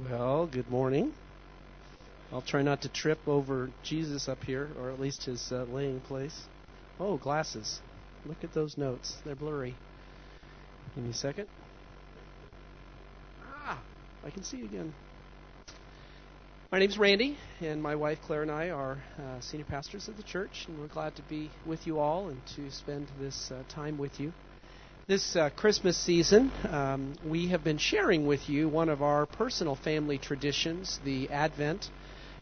Well, good morning. I'll try not to trip over Jesus up here, or at least his uh, laying place. Oh, glasses. Look at those notes. They're blurry. Give me a second. Ah, I can see again. My name's Randy, and my wife Claire and I are uh, senior pastors of the church, and we're glad to be with you all and to spend this uh, time with you. This uh, Christmas season, um, we have been sharing with you one of our personal family traditions, the Advent.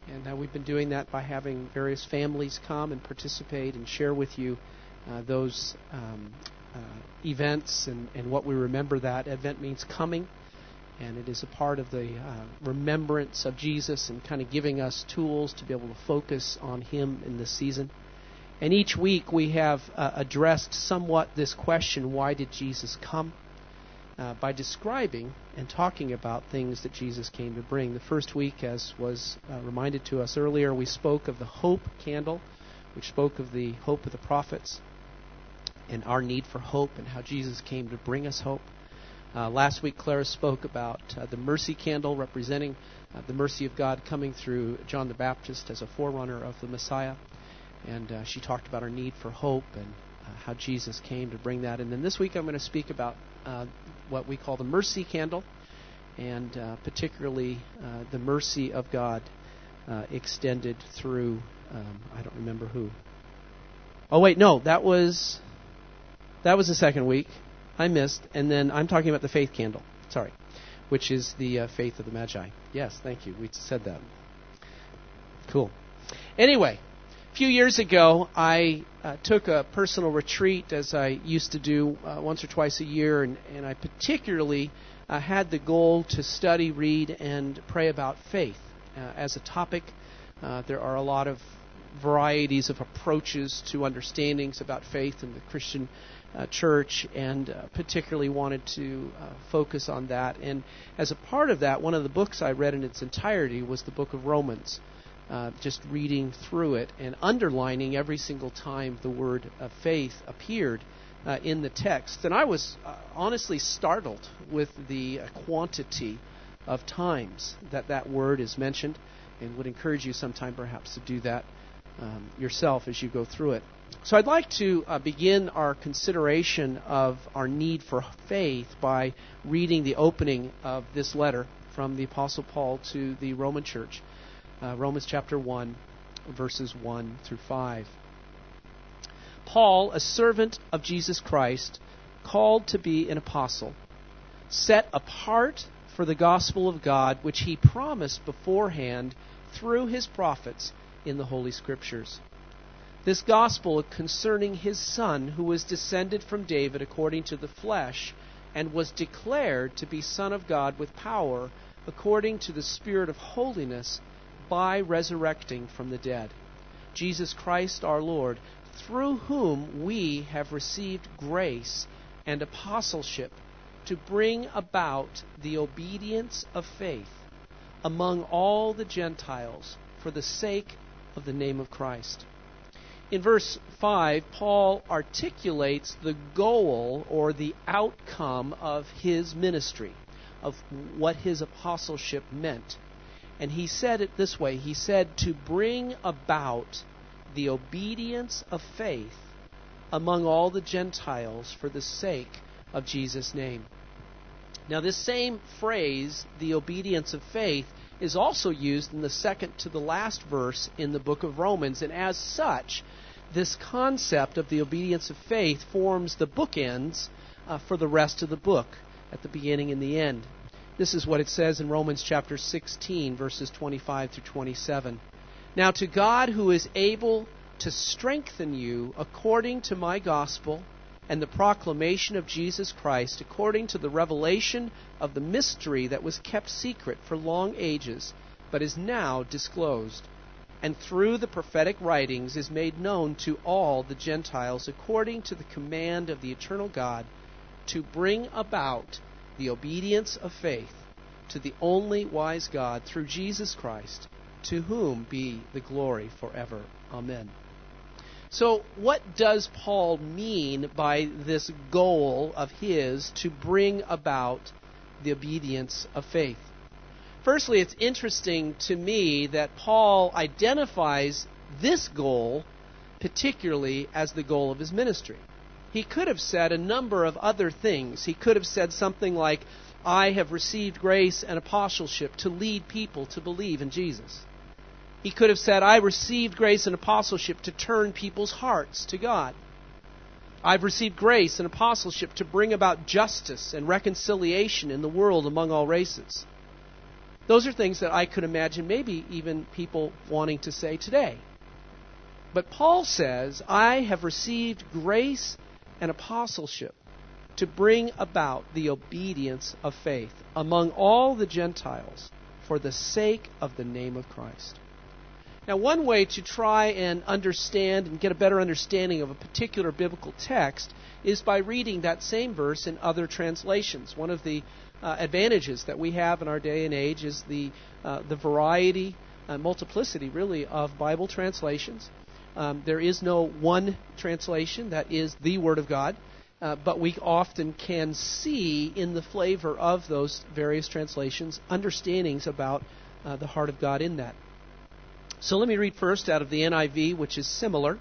And uh, we've been doing that by having various families come and participate and share with you uh, those um, uh, events and, and what we remember that. Advent means coming, and it is a part of the uh, remembrance of Jesus and kind of giving us tools to be able to focus on Him in this season. And each week we have uh, addressed somewhat this question why did Jesus come? Uh, by describing and talking about things that Jesus came to bring. The first week, as was uh, reminded to us earlier, we spoke of the hope candle, which spoke of the hope of the prophets and our need for hope and how Jesus came to bring us hope. Uh, last week, Clara spoke about uh, the mercy candle representing uh, the mercy of God coming through John the Baptist as a forerunner of the Messiah. And uh, she talked about our need for hope and uh, how Jesus came to bring that. And then this week I'm going to speak about uh, what we call the mercy candle, and uh, particularly uh, the mercy of God uh, extended through, um, I don't remember who. Oh, wait, no, that was. That was the second week. I missed. And then I'm talking about the faith candle. Sorry. Which is the faith of the Magi. Yes, thank you. We said that. Cool. Anyway, a few years ago, I uh, took a personal retreat, as I used to do uh, once or twice a year, and, and I particularly uh, had the goal to study, read, and pray about faith uh, as a topic. Uh, there are a lot of varieties of approaches to understandings about faith in the Christian uh, church, and particularly wanted to focus on that. And as a part of that, one of the books I read in its entirety was the book of Romans uh, just reading through it and underlining every single time the word of faith appeared uh, in the text. And I was uh, honestly startled with the quantity of times that that word is mentioned, and would encourage you sometime perhaps to do that um, yourself as you go through it. So I'd like to uh, begin our consideration of our need for faith by reading the opening of this letter from the Apostle Paul to the Roman church uh, Romans chapter 1, verses 1 through 5. Paul, a servant of Jesus Christ, called to be an apostle, set apart for the gospel of God, which he promised beforehand through his prophets in the Holy Scriptures. This gospel concerning his Son, who was descended from David according to the flesh, and was declared to be Son of God with power, according to the Spirit of holiness by resurrecting from the dead. Jesus Christ our Lord, through whom we have received grace and apostleship to bring about the obedience of faith among all the Gentiles for the sake of the name of Christ. In verse 5, Paul articulates the goal or the outcome of his ministry, of what his apostleship meant. And he said it this way He said, to bring about the obedience of faith among all the Gentiles for the sake of Jesus' name. Now, this same phrase, the obedience of faith, is also used in the second to the last verse in the book of Romans. And as such, this concept of the obedience of faith forms the bookends uh, for the rest of the book at the beginning and the end. This is what it says in Romans chapter 16, verses 25 through 27. Now, to God who is able to strengthen you according to my gospel and the proclamation of Jesus Christ, according to the revelation of the mystery that was kept secret for long ages, but is now disclosed, and through the prophetic writings is made known to all the Gentiles according to the command of the eternal God, to bring about the obedience of faith to the only wise God through Jesus Christ, to whom be the glory forever. Amen. So, what does Paul mean by this goal of his to bring about the obedience of faith? Firstly, it's interesting to me that Paul identifies this goal particularly as the goal of his ministry. He could have said a number of other things. He could have said something like, I have received grace and apostleship to lead people to believe in Jesus. He could have said, I received grace and apostleship to turn people's hearts to God. I've received grace and apostleship to bring about justice and reconciliation in the world among all races. Those are things that I could imagine maybe even people wanting to say today. But Paul says, I have received grace and apostleship to bring about the obedience of faith among all the Gentiles for the sake of the name of Christ. Now, one way to try and understand and get a better understanding of a particular biblical text is by reading that same verse in other translations. One of the uh, advantages that we have in our day and age is the uh, the variety, uh, multiplicity, really, of Bible translations. Um, there is no one translation that is the Word of God, uh, but we often can see in the flavor of those various translations understandings about uh, the heart of God in that. So let me read first out of the NIV, which is similar.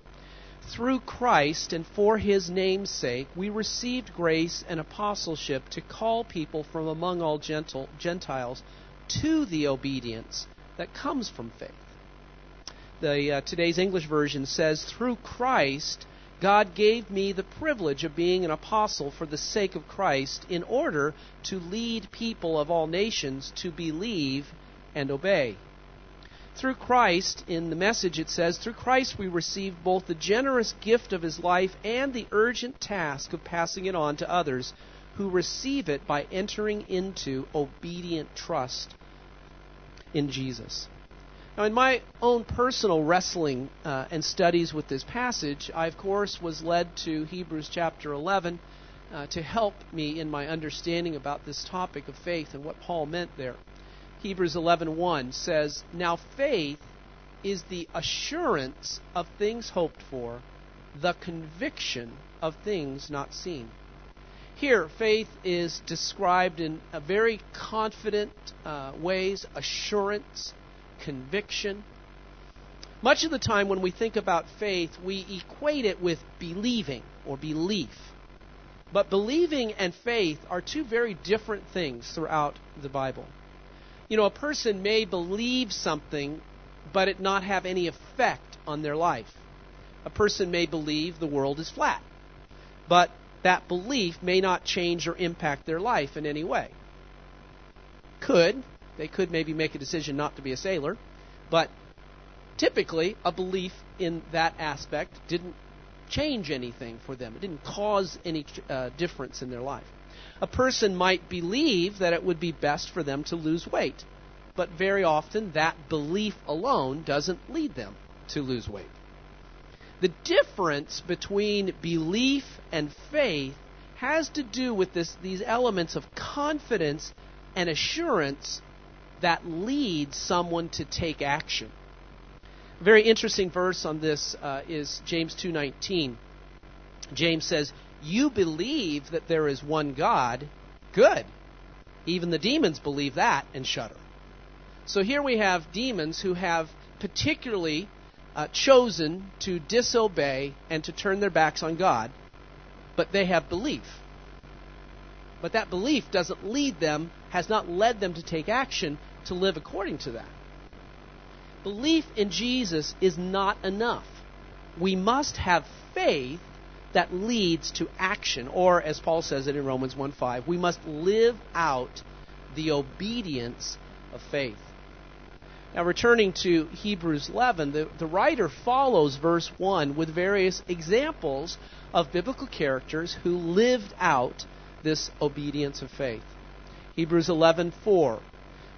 Through Christ and for his name's sake, we received grace and apostleship to call people from among all Gentiles to the obedience that comes from faith. The uh, today's English version says, "Through Christ, God gave me the privilege of being an apostle for the sake of Christ, in order to lead people of all nations to believe and obey." Through Christ, in the message it says, through Christ we receive both the generous gift of his life and the urgent task of passing it on to others who receive it by entering into obedient trust in Jesus. Now, in my own personal wrestling uh, and studies with this passage, I, of course, was led to Hebrews chapter 11 uh, to help me in my understanding about this topic of faith and what Paul meant there. Hebrews 11:1 says, "Now faith is the assurance of things hoped for, the conviction of things not seen." Here, faith is described in a very confident uh, ways, assurance, conviction. Much of the time when we think about faith, we equate it with believing or belief. But believing and faith are two very different things throughout the Bible you know, a person may believe something, but it not have any effect on their life. A person may believe the world is flat, but that belief may not change or impact their life in any way. Could. They could maybe make a decision not to be a sailor, but typically a belief in that aspect didn't change anything for them. It didn't cause any uh, difference in their life. A person might believe that it would be best for them to lose weight, but very often that belief alone doesn't lead them to lose weight. The difference between belief and faith has to do with this, these elements of confidence and assurance that lead someone to take action. A very interesting verse on this uh, is James 2:19. James says, you believe that there is one God, good. Even the demons believe that and shudder. So here we have demons who have particularly uh, chosen to disobey and to turn their backs on God, but they have belief. But that belief doesn't lead them, has not led them to take action to live according to that. Belief in Jesus is not enough. We must have faith that leads to action. Or, as Paul says it in Romans 1 5, we must live out the obedience of faith. Now, returning to Hebrews 11, the, the writer follows verse 1 with various examples of biblical characters who lived out this obedience of faith. Hebrews 11:4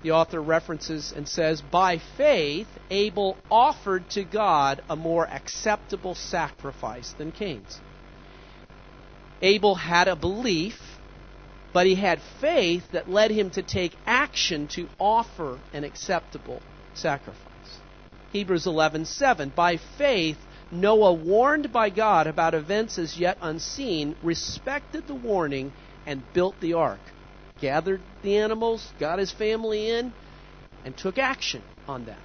the author references and says, By faith, Abel offered to God a more acceptable sacrifice than Cain's. Abel had a belief, but he had faith that led him to take action to offer an acceptable sacrifice. Hebrews 11:7 By faith Noah warned by God about events as yet unseen respected the warning and built the ark gathered the animals got his family in and took action on that.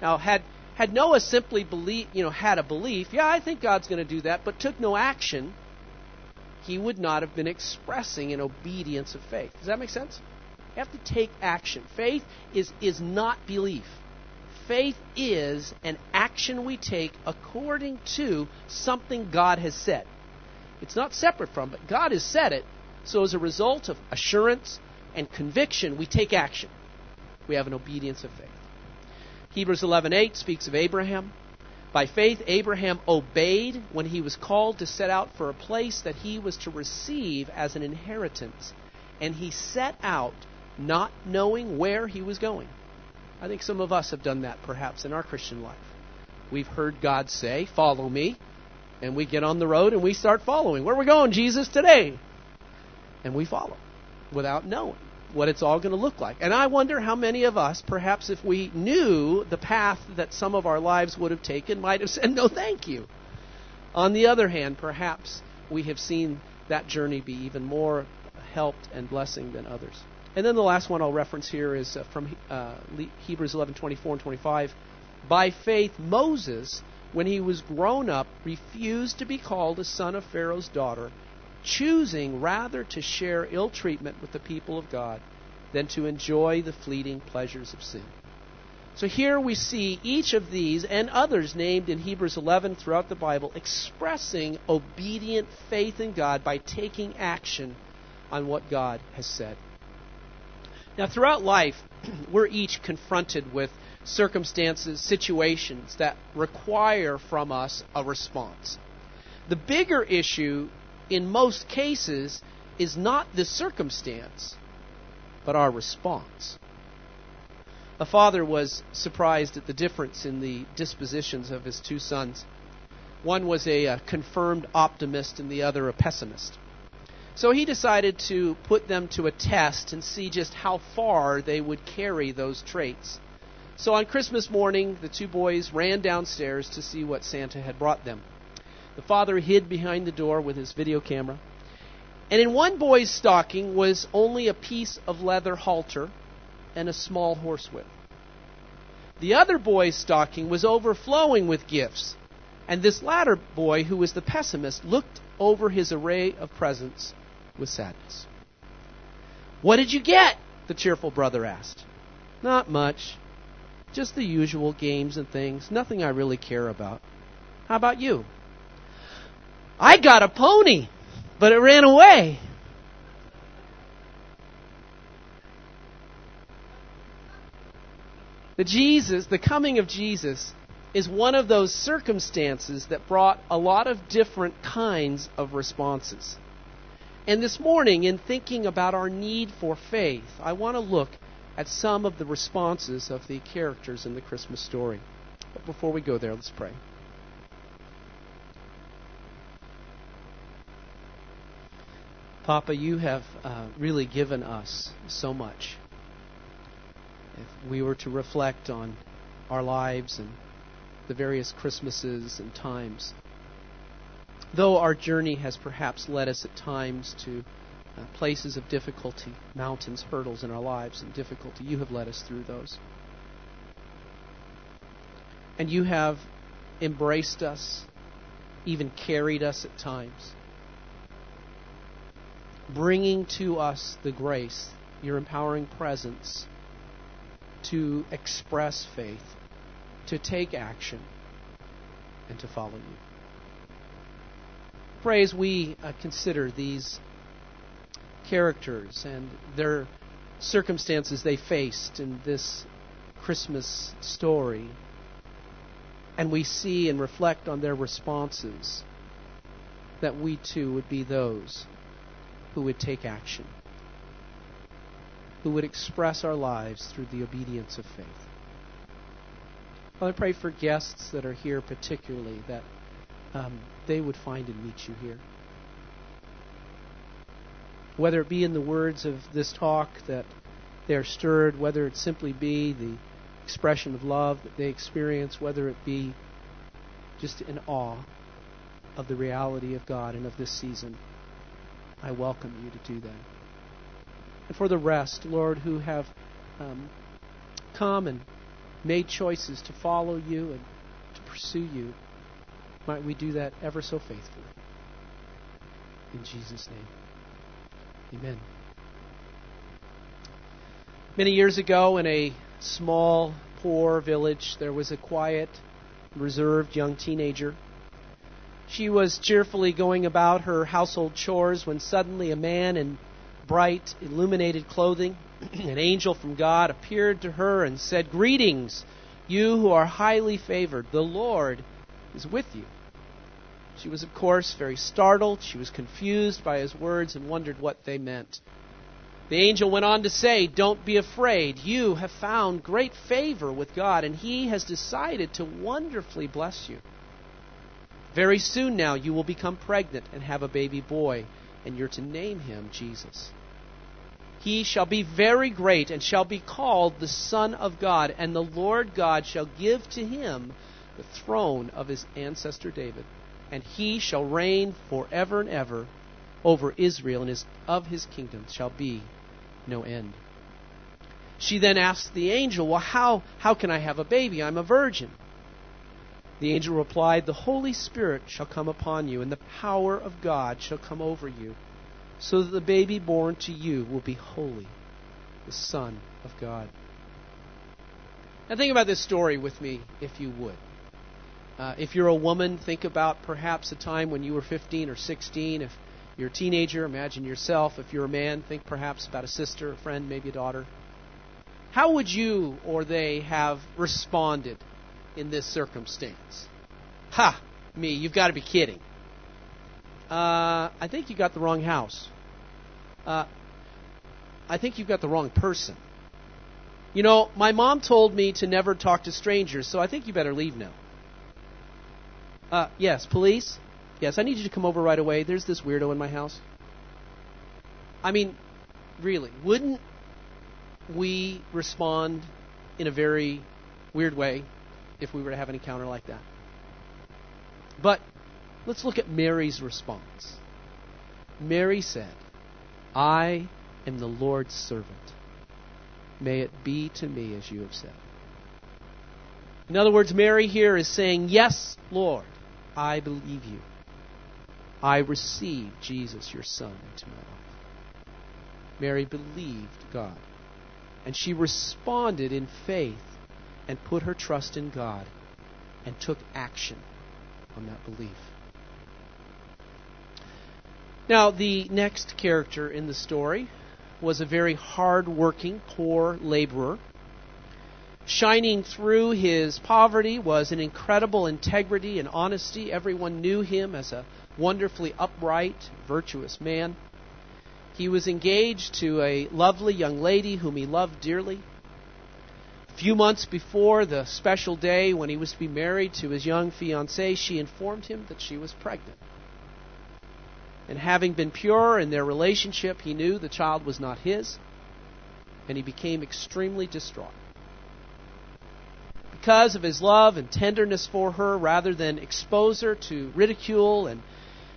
Now, had had Noah simply believe, you know, had a belief, yeah, I think God's going to do that, but took no action, he would not have been expressing an obedience of faith. Does that make sense? You have to take action. Faith is is not belief. Faith is an action we take according to something God has said. It's not separate from, but God has said it. So as a result of assurance and conviction, we take action. We have an obedience of faith. Hebrews 11:8 speaks of Abraham. By faith Abraham obeyed when he was called to set out for a place that he was to receive as an inheritance, and he set out not knowing where he was going. I think some of us have done that perhaps in our Christian life. We've heard God say, "Follow me," and we get on the road and we start following. Where are we going, Jesus, today? And we follow without knowing what it's all going to look like. And I wonder how many of us, perhaps if we knew the path that some of our lives would have taken, might have said, no, thank you. On the other hand, perhaps we have seen that journey be even more helped and blessing than others. And then the last one I'll reference here is uh, from uh, Hebrews 11:24 and 25. By faith, Moses, when he was grown up, refused to be called a son of Pharaoh's daughter choosing rather to share ill treatment with the people of God than to enjoy the fleeting pleasures of sin. So here we see each of these and others named in Hebrews 11 throughout the Bible expressing obedient faith in God by taking action on what God has said. Now, throughout life, we're each confronted with circumstances, situations that require from us a response. The bigger issue in most cases is not the circumstance, but our response. A father was surprised at the difference in the dispositions of his two sons. One was a, a uh, confirmed optimist and the other a pessimist. So he decided to put them to a test and see just how far they would carry those traits. So on Christmas morning, the two boys ran downstairs to see what Santa had brought them. The father hid behind the door with his video camera. And in one boy's stocking was only a piece of leather halter and a small horsewhip. The other boy's stocking was overflowing with gifts. And this latter boy, who was the pessimist, looked over his array of presents with sadness. What did you get? the cheerful brother asked. Not much. Just the usual games and things. Nothing I really care about. How about you? I got a pony, but it ran away. The Jesus, the coming of Jesus, is one of those circumstances that brought a lot of different kinds of responses. And this morning, in thinking about our need for faith, I want to look at some of the responses of the characters in the Christmas story. But before we go there, let's pray. Papa, you have uh, really given us so much. If we were to reflect on our lives and the various Christmases and times, though our journey has perhaps led us at times to uh, places of difficulty, mountains, hurdles in our lives, and difficulty, you have led us through those. And you have embraced us, even carried us at times bringing to us the grace, your empowering presence to express faith, to take action, and to follow you. Pray as we uh, consider these characters and their circumstances they faced in this Christmas story, and we see and reflect on their responses, that we too would be those who would take action, who would express our lives through the obedience of faith. Father, I pray for guests that are here particularly that um, they would find and meet you here. Whether it be in the words of this talk that they are stirred, whether it simply be the expression of love that they experience, whether it be just in awe of the reality of God and of this season. I welcome you to do that. And for the rest, Lord, who have um, come and made choices to follow you and to pursue you, might we do that ever so faithfully. In Jesus' name. Amen. Many years ago, in a small, poor village, there was a quiet, reserved young teenager. She was cheerfully going about her household chores when suddenly a man in bright, illuminated clothing, an angel from God, appeared to her and said, Greetings, you who are highly favored. The Lord is with you. She was, of course, very startled. She was confused by his words and wondered what they meant. The angel went on to say, Don't be afraid. You have found great favor with God, and He has decided to wonderfully bless you. Very soon now you will become pregnant and have a baby boy, and you're to name him Jesus. He shall be very great and shall be called the Son of God, and the Lord God shall give to him the throne of his ancestor David and he shall reign forever and ever over Israel, and his, of his kingdom shall be no end. She then asks the angel, Well, how, how can I have a baby? I'm a virgin. The angel replied, The Holy Spirit shall come upon you, and the power of God shall come over you, so that the baby born to you will be holy, the Son of God. Now, think about this story with me, if you would. Uh, if you're a woman, think about perhaps a time when you were 15 or 16. If you're a teenager, imagine yourself. If you're a man, think perhaps about a sister, a friend, maybe a daughter. How would you or they have responded in this circumstance? Ha! Me, you've got to be kidding. Uh, I think you got the wrong house. Uh, I think you've got the wrong person. You know, my mom told me to never talk to strangers, so I think you better leave now. Uh, yes, police? Yes, I need you to come over right away. There's this weirdo in my house. I mean, really, wouldn't we respond in a very weird way if we were to have an encounter like that? But let's look at Mary's response. Mary said, I am the Lord's servant. May it be to me as you have said. In other words, Mary here is saying, Yes, Lord. I believe you. I receive Jesus, your Son, into my life. Mary believed God. And she responded in faith and put her trust in God and took action on that belief. Now, the next character in the story was a very hard working, poor laborer Shining through his poverty was an incredible integrity and honesty. Everyone knew him as a wonderfully upright, virtuous man. He was engaged to a lovely young lady whom he loved dearly. Few months before the special day when he was to be married to his young fiancée, she informed him that she was pregnant. And having been pure in their relationship, he knew the child was not his, and he became extremely distraught because of his love and tenderness for her, rather than expose her to ridicule and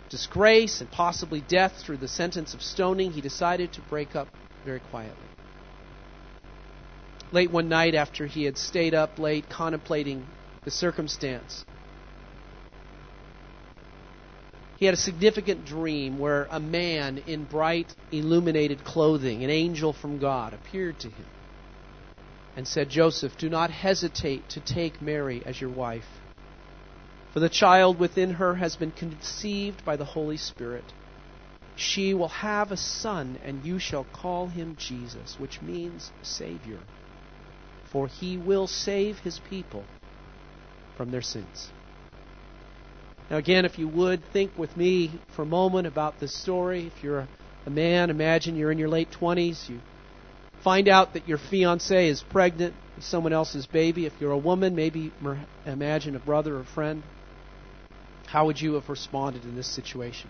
disgrace and possibly death through the sentence of stoning, he decided to break up very quietly. Late one night, after he had stayed up late contemplating the circumstance, he had a significant dream where a man in bright, illuminated clothing, an angel from God, appeared to him and said, Joseph, do not hesitate to take Mary as your wife. For the child within her has been conceived by the Holy Spirit. She will have a son, and you shall call him Jesus, which means Savior. For he will save his people from their sins. Now, again, if you would, think with me for a moment about this story. If you're a man, imagine you're in your late 20s, you find out that your fiance is pregnant with someone else's baby. If you're a woman, maybe imagine a brother or friend. How would you have responded in this situation?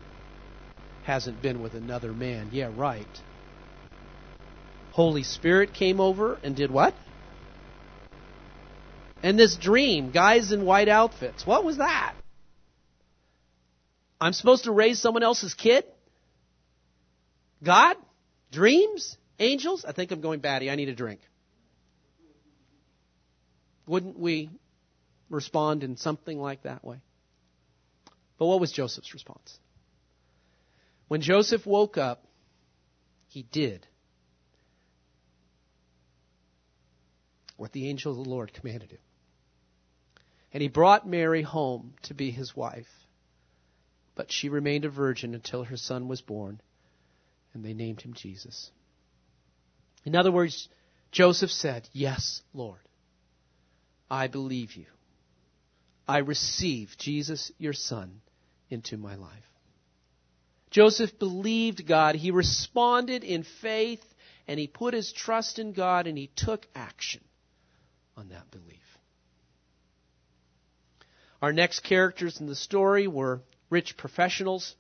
Hasn't been with another man. Yeah, right. Holy Spirit came over and did what? And this dream, guys in white outfits. What was that? I'm supposed to raise someone else's kid? God? Dreams? Angels? I think I'm going batty. I need a drink. Wouldn't we respond in something like that way? But what was Joseph's response? When Joseph woke up, he did what the angel of the Lord commanded him. And he brought Mary home to be his wife. But she remained a virgin until her son was born, and they named him Jesus. In other words, Joseph said, Yes, Lord, I believe you. I receive Jesus, your son, into my life. Joseph believed God. He responded in faith, and he put his trust in God, and he took action on that belief. Our next characters in the story were rich professionals.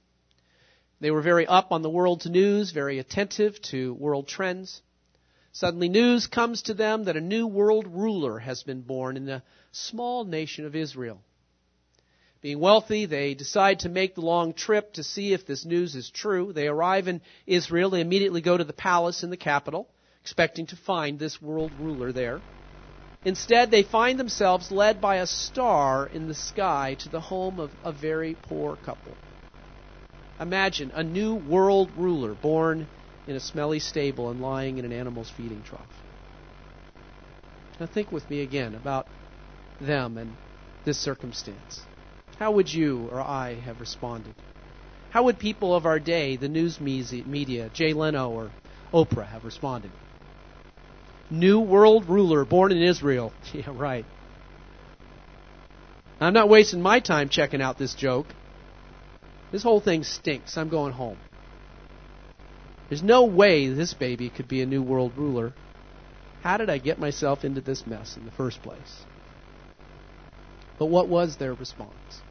They were very up on the world's news, very attentive to world trends. Suddenly, news comes to them that a new world ruler has been born in the small nation of Israel. Being wealthy, they decide to make the long trip to see if this news is true. They arrive in Israel. They immediately go to the palace in the capital, expecting to find this world ruler there. Instead, they find themselves led by a star in the sky to the home of a very poor couple. Imagine a new world ruler born in a smelly stable and lying in an animal's feeding trough. Now, think with me again about them and this circumstance. How would you or I have responded? How would people of our day, the news media, Jay Leno or Oprah, have responded? New world ruler born in Israel. Yeah, right. I'm not wasting my time checking out this joke. This whole thing stinks. I'm going home. There's no way this baby could be a new world ruler. How did I get myself into this mess in the first place? But what was their response?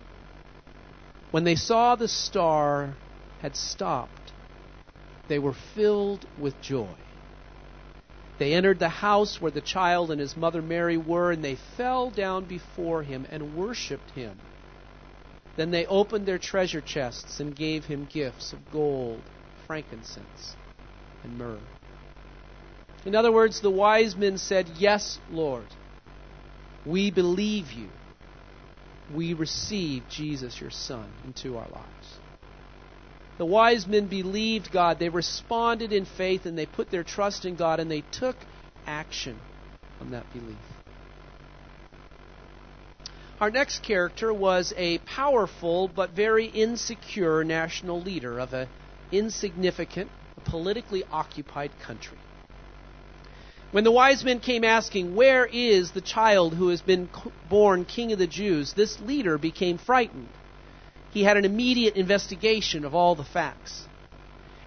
When they saw the star had stopped, they were filled with joy. They entered the house where the child and his mother Mary were, and they fell down before him and worshipped him. Then they opened their treasure chests and gave him gifts of gold, frankincense, and myrrh. In other words, the wise men said, Yes, Lord, we believe you. We receive Jesus, your Son, into our lives. The wise men believed God. They responded in faith and they put their trust in God and they took action on that belief. Our next character was a powerful but very insecure national leader of an insignificant, politically occupied country. When the wise men came asking, Where is the child who has been born king of the Jews? this leader became frightened he had an immediate investigation of all the facts.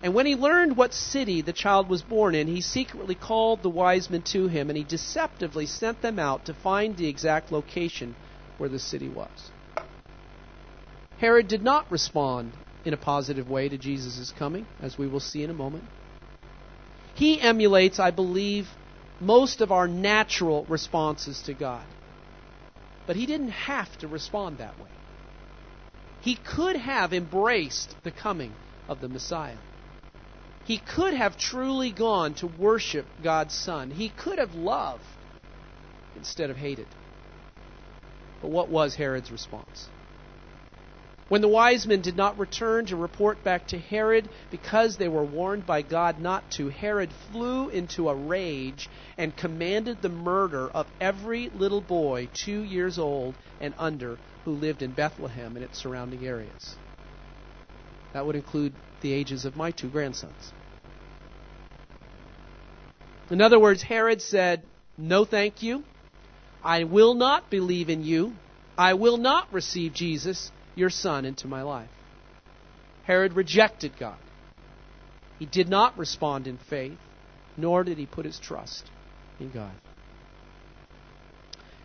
And when he learned what city the child was born in, he secretly called the wise men to him, and he deceptively sent them out to find the exact location where the city was. Herod did not respond in a positive way to Jesus' coming, as we will see in a moment. He emulates, I believe, most of our natural responses to God. But he didn't have to respond that way. He could have embraced the coming of the Messiah. He could have truly gone to worship God's Son. He could have loved instead of hated. But what was Herod's response? When the wise men did not return to report back to Herod because they were warned by God not to, Herod flew into a rage and commanded the murder of every little boy two years old and under who lived in Bethlehem and its surrounding areas. That would include the ages of my two grandsons. In other words, Herod said, No, thank you. I will not believe in you. I will not receive Jesus, your son, into my life. Herod rejected God. He did not respond in faith, nor did he put his trust in God.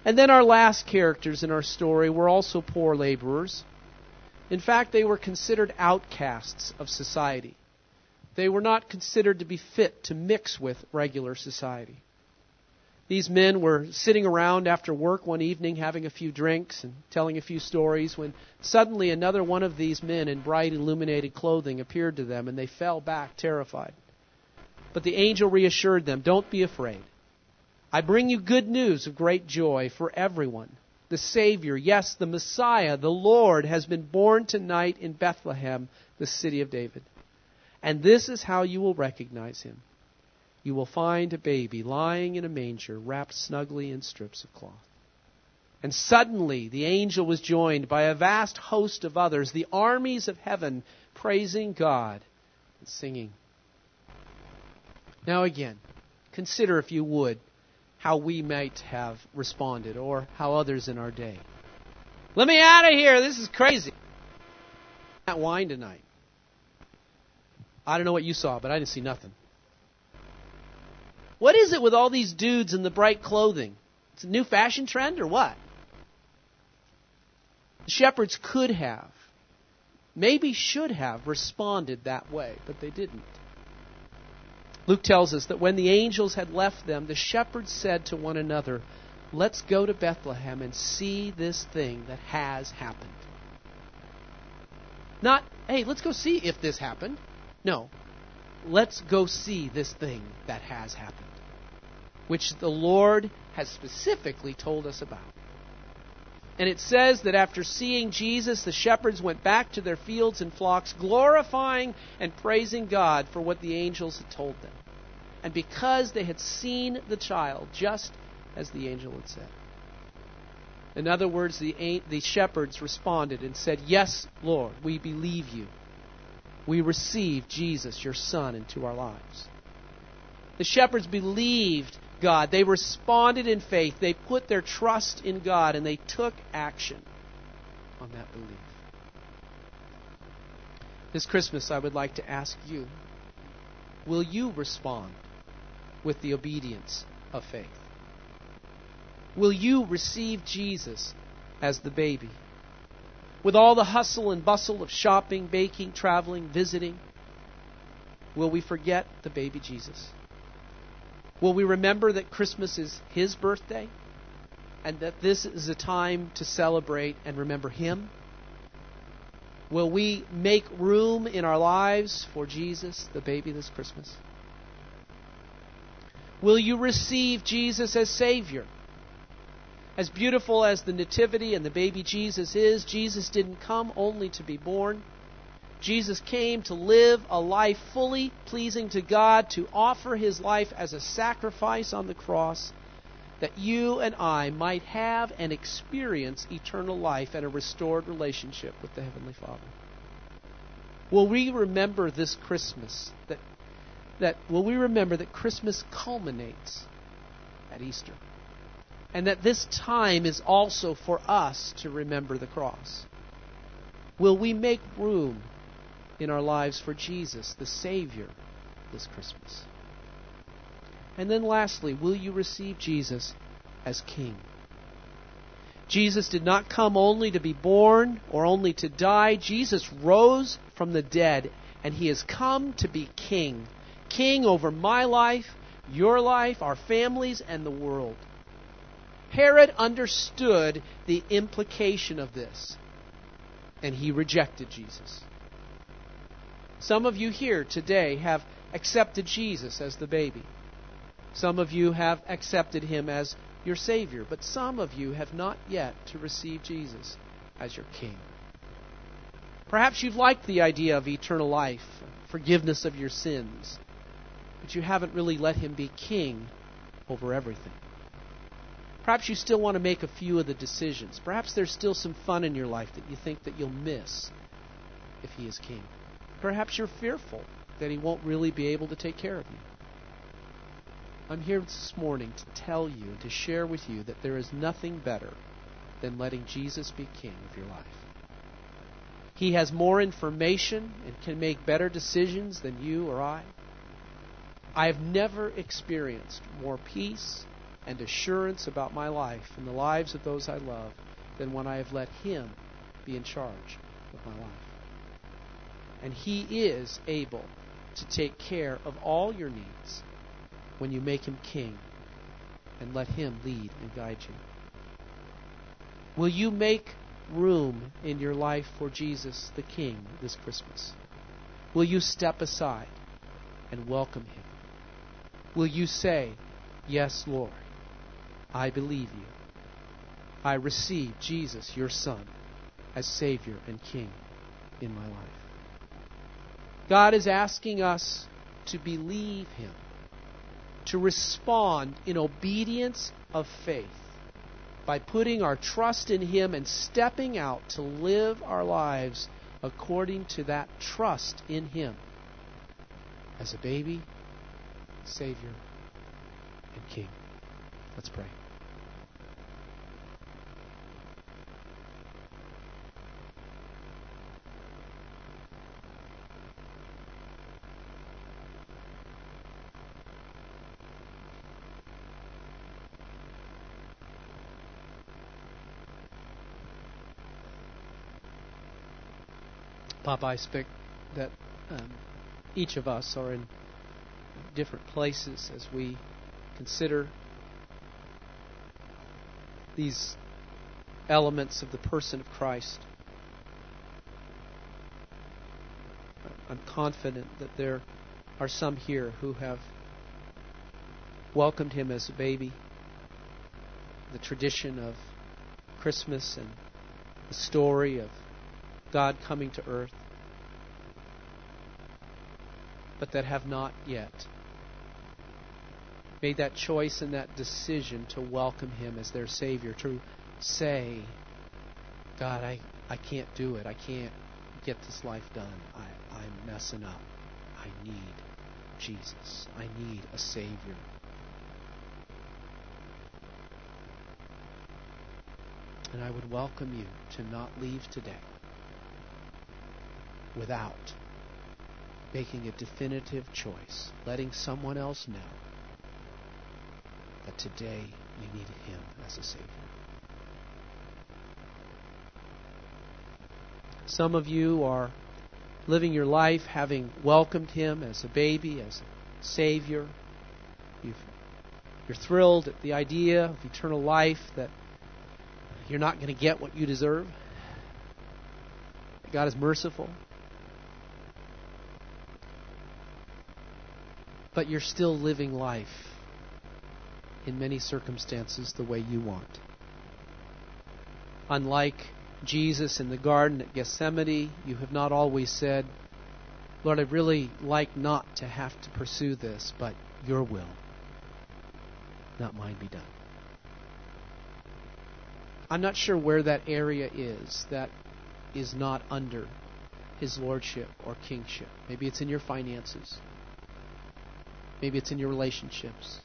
And then our last characters in our story were also poor laborers. In fact, they were considered outcasts of society. They were not considered to be fit to mix with regular society. These men were sitting around after work one evening having a few drinks and telling a few stories when suddenly another one of these men in bright illuminated clothing appeared to them and they fell back terrified. But the angel reassured them, Don't be afraid. I bring you good news of great joy for everyone. The Savior, yes, the Messiah, the Lord, has been born tonight in Bethlehem, the city of David. And this is how you will recognize him. You will find a baby lying in a manger, wrapped snugly in strips of cloth. And suddenly the angel was joined by a vast host of others, the armies of heaven, praising God and singing. Now, again, consider, if you would, how we might have responded or how others in our day. Let me out of here. This is crazy. That wine tonight. I don't know what you saw, but I didn't see nothing. What is it with all these dudes in the bright clothing? It's a new fashion trend or what? The shepherds could have, maybe should have responded that way, but they didn't. Luke tells us that when the angels had left them, the shepherds said to one another, Let's go to Bethlehem and see this thing that has happened. Not, hey, let's go see if this happened. No, let's go see this thing that has happened, which the Lord has specifically told us about. And it says that after seeing Jesus, the shepherds went back to their fields and flocks, glorifying and praising God for what the angels had told them. And because they had seen the child, just as the angel had said. In other words, the, the shepherds responded and said, Yes, Lord, we believe you. We receive Jesus, your Son, into our lives. The shepherds believed God. They responded in faith. They put their trust in God and they took action on that belief. This Christmas, I would like to ask you will you respond with the obedience of faith? Will you receive Jesus as the baby? With all the hustle and bustle of shopping, baking, traveling, visiting, will we forget the baby Jesus? Will we remember that Christmas is His birthday and that this is a time to celebrate and remember Him? Will we make room in our lives for Jesus, the baby, this Christmas? Will you receive Jesus as Savior? As beautiful as the Nativity and the baby Jesus is, Jesus didn't come only to be born. Jesus came to live a life fully pleasing to God, to offer his life as a sacrifice on the cross, that you and I might have and experience eternal life and a restored relationship with the Heavenly Father. Will we remember this Christmas that that will we remember that Christmas culminates at Easter? And that this time is also for us to remember the cross. Will we make room in our lives for Jesus, the Savior, this Christmas? And then lastly, will you receive Jesus as King? Jesus did not come only to be born or only to die. Jesus rose from the dead, and he has come to be King. King over my life, your life, our families, and the world. Herod understood the implication of this, and he rejected Jesus. Some of you here today have accepted Jesus as the baby. Some of you have accepted him as your Savior, but some of you have not yet to receive Jesus as your King. Perhaps you've liked the idea of eternal life, forgiveness of your sins, but you haven't really let him be King over everything. Perhaps you still want to make a few of the decisions. Perhaps there's still some fun in your life that you think that you'll miss if he is king. Perhaps you're fearful that He won't really be able to take care of you. I'm here this morning to tell you and to share with you that there is nothing better than letting Jesus be King of your life. He has more information and can make better decisions than you or I. I have never experienced more peace and assurance about my life and the lives of those I love than when I have let Him be in charge of my life. And He is able to take care of all your needs when you make Him King and let Him lead and guide you. Will you make room in your life for Jesus the King this Christmas? Will you step aside and welcome Him? Will you say, Yes, Lord, I believe you. I receive Jesus, your Son, as Savior and King in my life. God is asking us to believe Him, to respond in obedience of faith by putting our trust in Him and stepping out to live our lives according to that trust in Him as a baby, Savior, and King. Let's pray. I expect that um, each of us are in different places as we consider these elements of the person of Christ. I'm confident that there are some here who have welcomed him as a baby. The tradition of Christmas and the story of God coming to earth, but that have not yet made that choice and that decision to welcome Him as their Savior, to say, God, I, I can't do it. I can't get this life done. I, I'm messing up. I need Jesus. I need a Savior. And I would welcome you to not leave today without making a definitive choice, letting someone else know that today you need Him as a Savior. Some of you are living your life having welcomed Him as a baby, as a Savior. you are thrilled at the idea of eternal life, that you're not going to get what you deserve. God is merciful. But you're still living life in many circumstances the way you want. Unlike Jesus in the garden at Gethsemane, you have not always said, Lord, I'd really like not to have to pursue this, but your will, not mine, be done. I'm not sure where that area is that is not under his lordship or kingship. Maybe it's in your finances. Maybe it's in your relationships.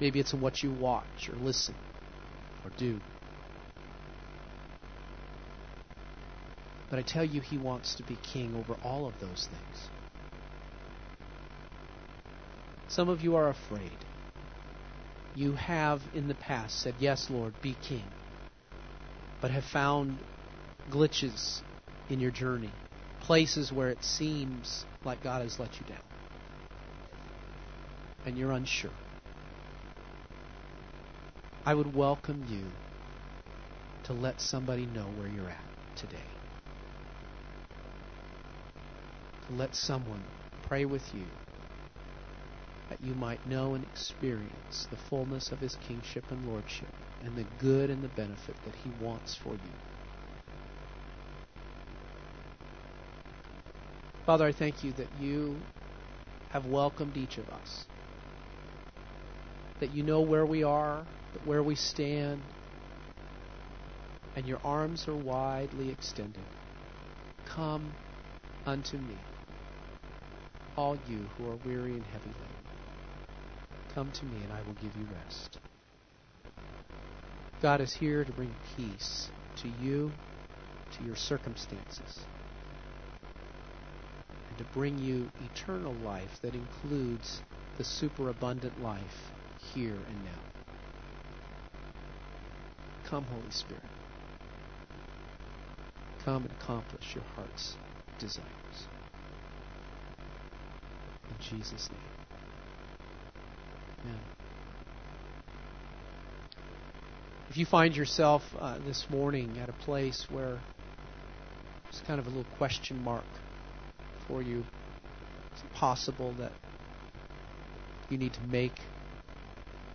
Maybe it's in what you watch or listen or do. But I tell you, He wants to be king over all of those things. Some of you are afraid. You have in the past said, Yes, Lord, be king, but have found glitches in your journey, places where it seems like God has let you down and you're unsure, I would welcome you to let somebody know where you're at today. To let someone pray with you that you might know and experience the fullness of his kingship and lordship and the good and the benefit that he wants for you. Father, I thank you that you have welcomed each of us that you know where we are, where we stand, and your arms are widely extended. Come unto me, all you who are weary and heavy laden. Come to me, and I will give you rest. God is here to bring peace to you, to your circumstances, and to bring you eternal life that includes the superabundant life here and now. Come, Holy Spirit. Come and accomplish your heart's desires. In Jesus' name. Amen. If you find yourself uh, this morning at a place where it's kind of a little question mark for you, is it possible that you need to make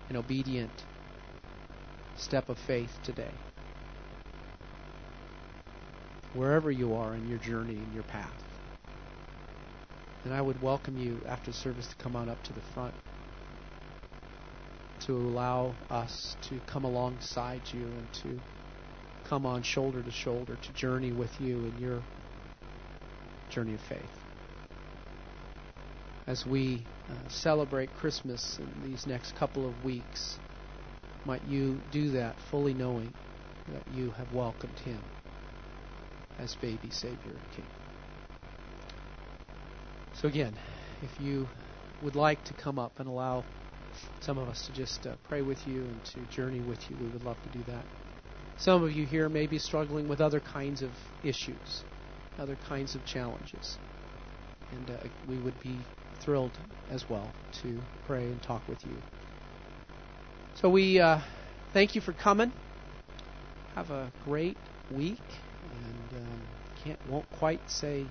an obedient step of faith today. Wherever you are in your journey, and your path. And I would welcome you after service to come on up to the front to allow us to come alongside you and to come on shoulder to shoulder to journey with you in your journey of faith. As we uh, celebrate Christmas in these next couple of weeks, might you do that fully knowing that you have welcomed Him as baby Savior and King. So, again, if you would like to come up and allow some of us to just uh, pray with you and to journey with you, we would love to do that. Some of you here may be struggling with other kinds of issues, other kinds of challenges. And uh, we would be thrilled as well to pray and talk with you. So we uh, thank you for coming. Have a great week, and um, can't won't quite say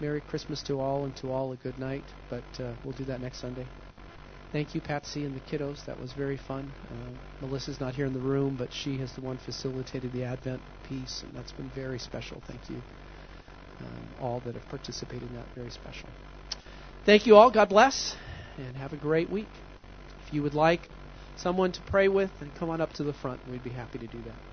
Merry Christmas to all and to all a good night, but uh, we'll do that next Sunday. Thank you, Patsy and the kiddos. That was very fun. Uh, Melissa's not here in the room, but she has the one facilitated the Advent piece, and that's been very special. Thank you, um, all that have participated in that. Very special. Thank you all. God bless, and have a great week. If you would like someone to pray with, then come on up to the front. We'd be happy to do that.